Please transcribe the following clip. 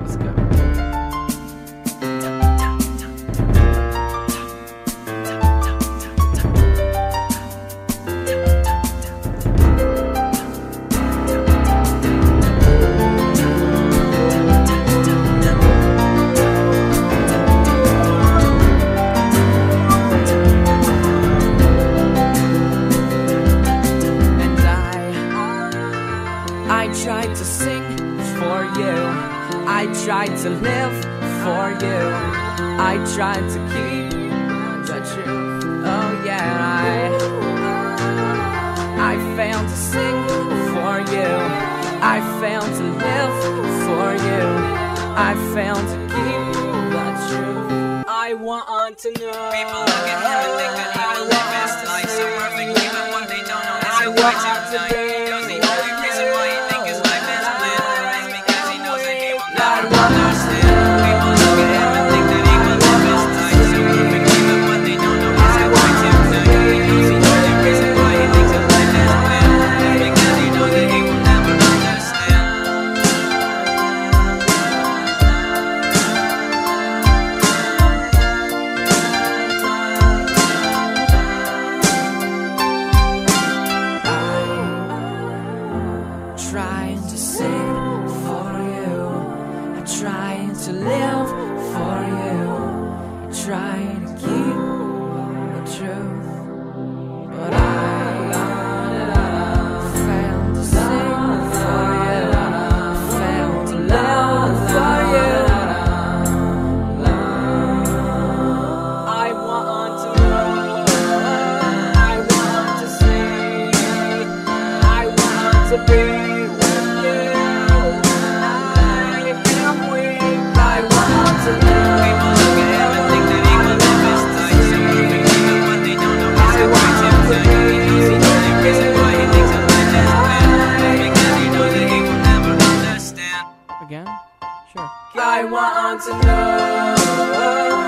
Let's go. I tried to live for you. I tried to keep the truth. Oh yeah, I I failed to sing for you. I failed to live for you. I failed to keep the truth. I want to know. People look at him and think that he will live his life so perfectly, but what they don't know is I want to be. Try to live for you. Try to keep the truth. But I failed to sing for you. Failed to love for you. I want to love. I want to sing. I want to be. I want to know.